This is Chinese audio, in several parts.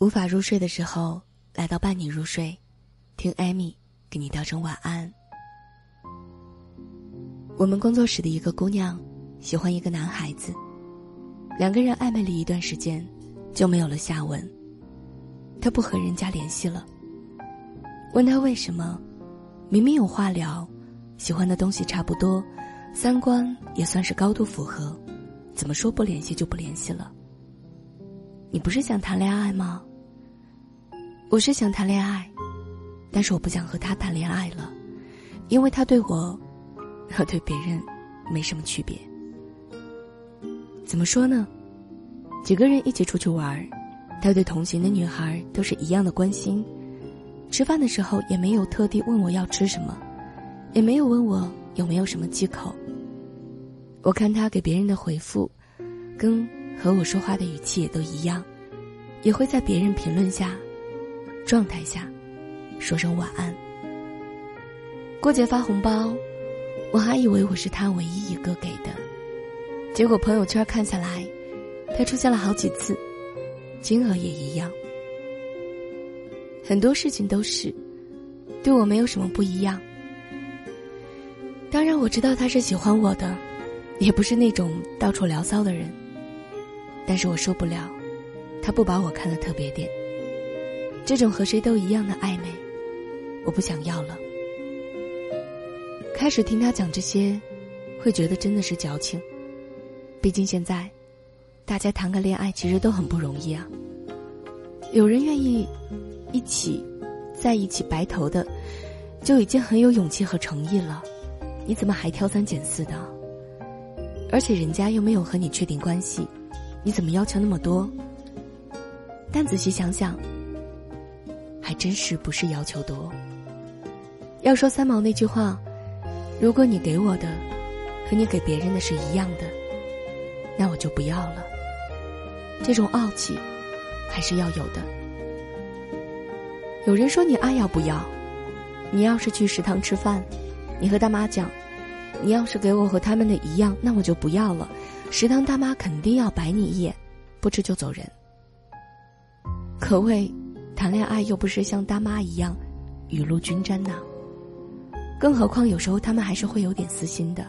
无法入睡的时候，来到伴你入睡，听艾米给你道声晚安。我们工作室的一个姑娘喜欢一个男孩子，两个人暧昧了一段时间，就没有了下文。她不和人家联系了。问他为什么，明明有话聊，喜欢的东西差不多，三观也算是高度符合，怎么说不联系就不联系了？你不是想谈恋爱吗？我是想谈恋爱，但是我不想和他谈恋爱了，因为他对我和对别人没什么区别。怎么说呢？几个人一起出去玩，他对同行的女孩都是一样的关心，吃饭的时候也没有特地问我要吃什么，也没有问我有没有什么忌口。我看他给别人的回复，跟和我说话的语气也都一样，也会在别人评论下。状态下，说声晚安。过节发红包，我还以为我是他唯一一个给的，结果朋友圈看下来，他出现了好几次，金额也一样。很多事情都是，对我没有什么不一样。当然我知道他是喜欢我的，也不是那种到处聊骚的人，但是我受不了，他不把我看得特别点。这种和谁都一样的暧昧，我不想要了。开始听他讲这些，会觉得真的是矫情。毕竟现在，大家谈个恋爱其实都很不容易啊。有人愿意一起在一起白头的，就已经很有勇气和诚意了。你怎么还挑三拣四的？而且人家又没有和你确定关系，你怎么要求那么多？但仔细想想。还真是不是要求多。要说三毛那句话，如果你给我的和你给别人的是一样的，那我就不要了。这种傲气还是要有的。有人说你爱要不要？你要是去食堂吃饭，你和大妈讲，你要是给我和他们的一样，那我就不要了。食堂大妈肯定要白你一眼，不吃就走人。可谓。谈恋爱又不是像大妈一样，雨露均沾呐。更何况有时候他们还是会有点私心的，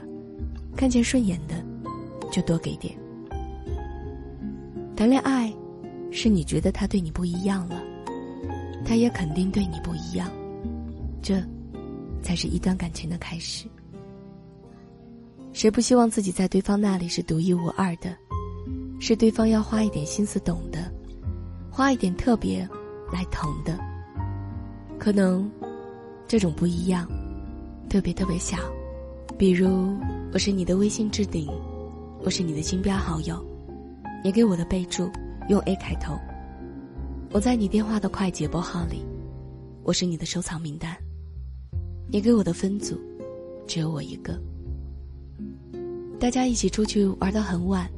看见顺眼的，就多给点。谈恋爱，是你觉得他对你不一样了，他也肯定对你不一样，这，才是一段感情的开始。谁不希望自己在对方那里是独一无二的？是对方要花一点心思懂的，花一点特别。来疼的，可能这种不一样，特别特别小。比如，我是你的微信置顶，我是你的星标好友，你给我的备注用 A 开头。我在你电话的快捷拨号里，我是你的收藏名单。你给我的分组只有我一个。大家一起出去玩到很晚，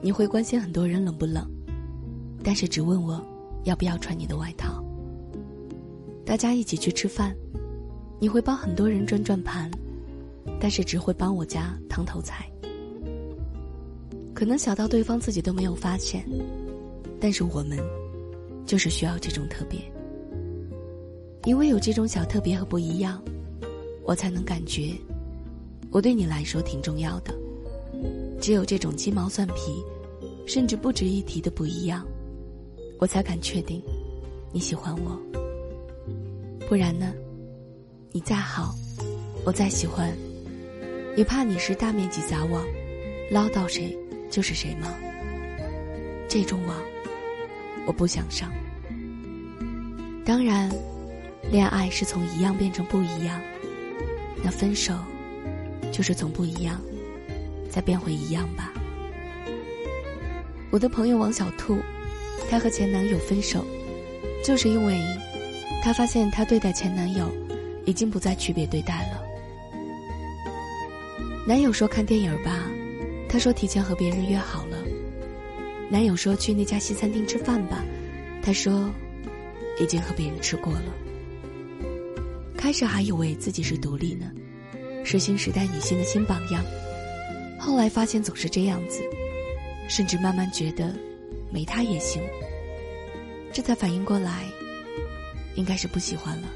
你会关心很多人冷不冷，但是只问我。要不要穿你的外套？大家一起去吃饭，你会帮很多人转转盘，但是只会帮我家烫头菜。可能小到对方自己都没有发现，但是我们就是需要这种特别，因为有这种小特别和不一样，我才能感觉我对你来说挺重要的。只有这种鸡毛蒜皮，甚至不值一提的不一样。我才敢确定，你喜欢我。不然呢？你再好，我再喜欢，也怕你是大面积撒网，捞到谁就是谁吗？这种网，我不想上。当然，恋爱是从一样变成不一样，那分手，就是从不一样，再变回一样吧。我的朋友王小兔。她和前男友分手，就是因为，她发现她对待前男友，已经不再区别对待了。男友说看电影吧，她说提前和别人约好了。男友说去那家西餐厅吃饭吧，她说，已经和别人吃过了。开始还以为自己是独立呢，是新时代女性的新榜样，后来发现总是这样子，甚至慢慢觉得。没他也行。这才反应过来，应该是不喜欢了。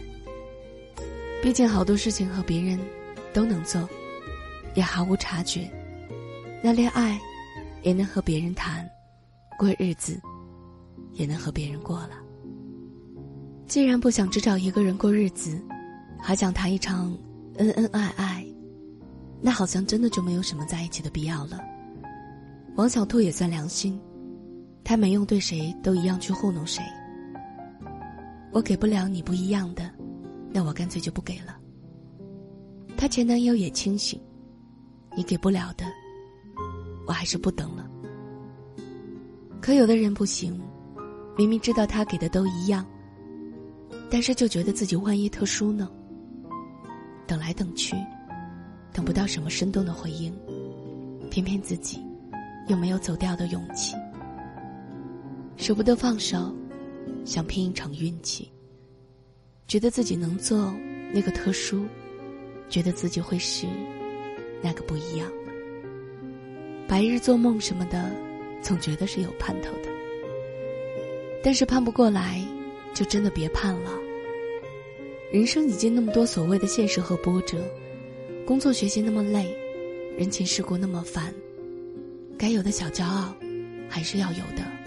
毕竟好多事情和别人都能做，也毫无察觉。那恋爱也能和别人谈，过日子也能和别人过了。既然不想只找一个人过日子，还想谈一场恩恩爱爱，那好像真的就没有什么在一起的必要了。王小兔也算良心，他没用对谁都一样去糊弄谁。我给不了你不一样的。那我干脆就不给了。她前男友也清醒，你给不了的，我还是不等了。可有的人不行，明明知道他给的都一样，但是就觉得自己万一特殊呢？等来等去，等不到什么生动的回应，偏偏自己又没有走掉的勇气，舍不得放手，想拼一场运气。觉得自己能做那个特殊，觉得自己会是那个不一样。白日做梦什么的，总觉得是有盼头的。但是盼不过来，就真的别盼了。人生已经那么多所谓的现实和波折，工作学习那么累，人情世故那么烦，该有的小骄傲，还是要有的。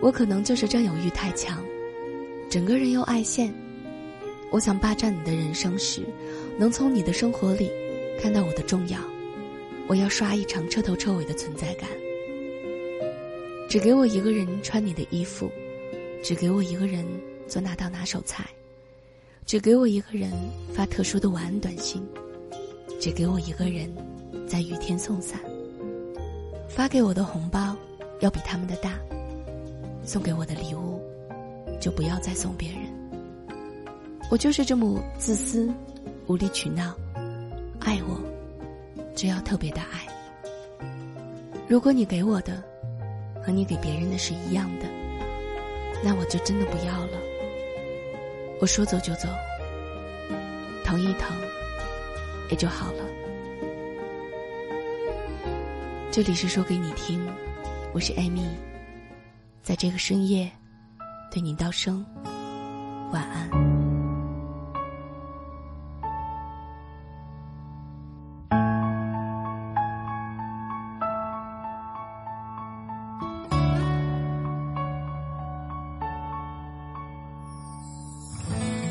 我可能就是占有欲太强。整个人又爱现，我想霸占你的人生时，能从你的生活里看到我的重要。我要刷一场彻头彻尾的存在感。只给我一个人穿你的衣服，只给我一个人做那道拿手菜，只给我一个人发特殊的晚安短信，只给我一个人在雨天送伞。发给我的红包要比他们的大，送给我的礼物。就不要再送别人。我就是这么自私、无理取闹。爱我，只要特别的爱。如果你给我的和你给别人的是一样的，那我就真的不要了。我说走就走，疼一疼也就好了。这里是说给你听，我是艾米，在这个深夜。对你道声晚安。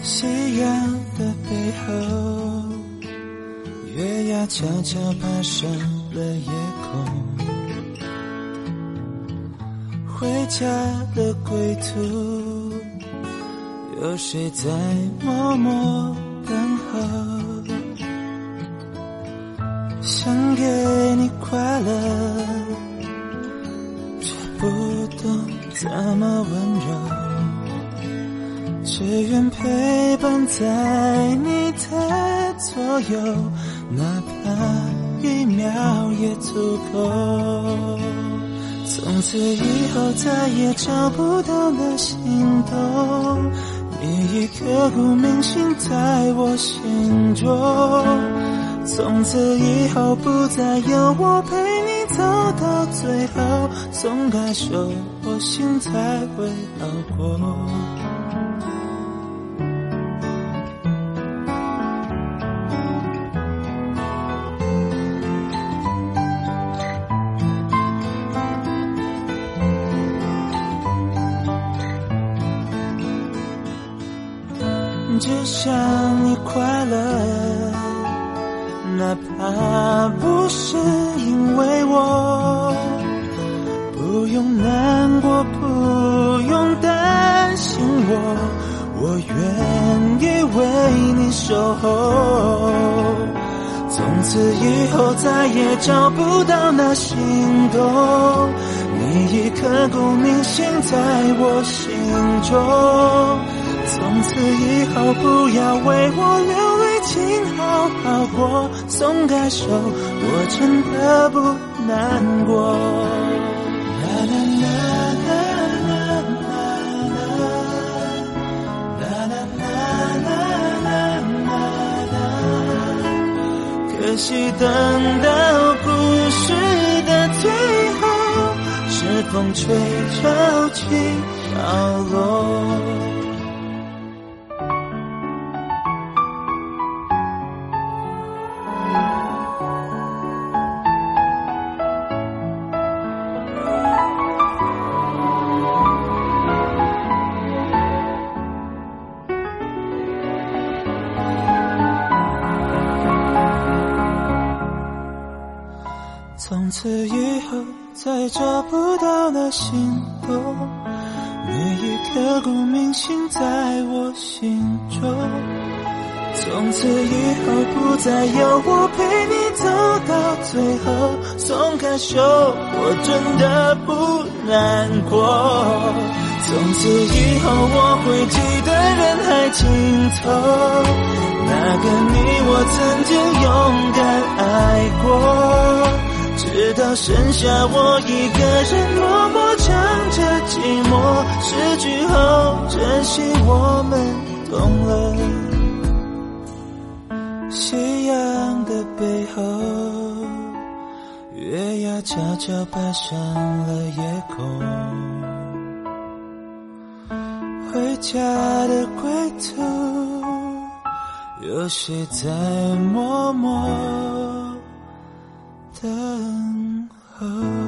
夕阳的背后，月牙悄悄爬上了夜空。回家的归途，有谁在默默等候？想给你快乐，却不懂怎么温柔。只愿陪伴在你的左右，哪怕一秒也足够。从此以后再也找不到那心动，你已刻骨铭心在我心中。从此以后不再有我陪你走到最后，松开手，我心才会好过。想你快乐，哪怕不是因为我，不用难过，不用担心我，我愿意为你守候。从此以后再也找不到那心动，你已刻骨铭心在我心中。从此以后，不要为我流泪，请好好过。松开手，我真的不难过。啦啦啦啦啦啦啦啦啦啦啦啦啦啦。可惜等到故事的最后，是风吹潮起潮落。从此以后不再有我陪你走到最后，松开手我真的不难过。从此以后我会记得人海尽头，那个你我曾经勇敢爱过。直到剩下我一个人默默唱着寂寞，失去后珍惜我们懂了。夕阳的背后，月牙悄悄爬上了夜空。回家的归途，有谁在默默？等候。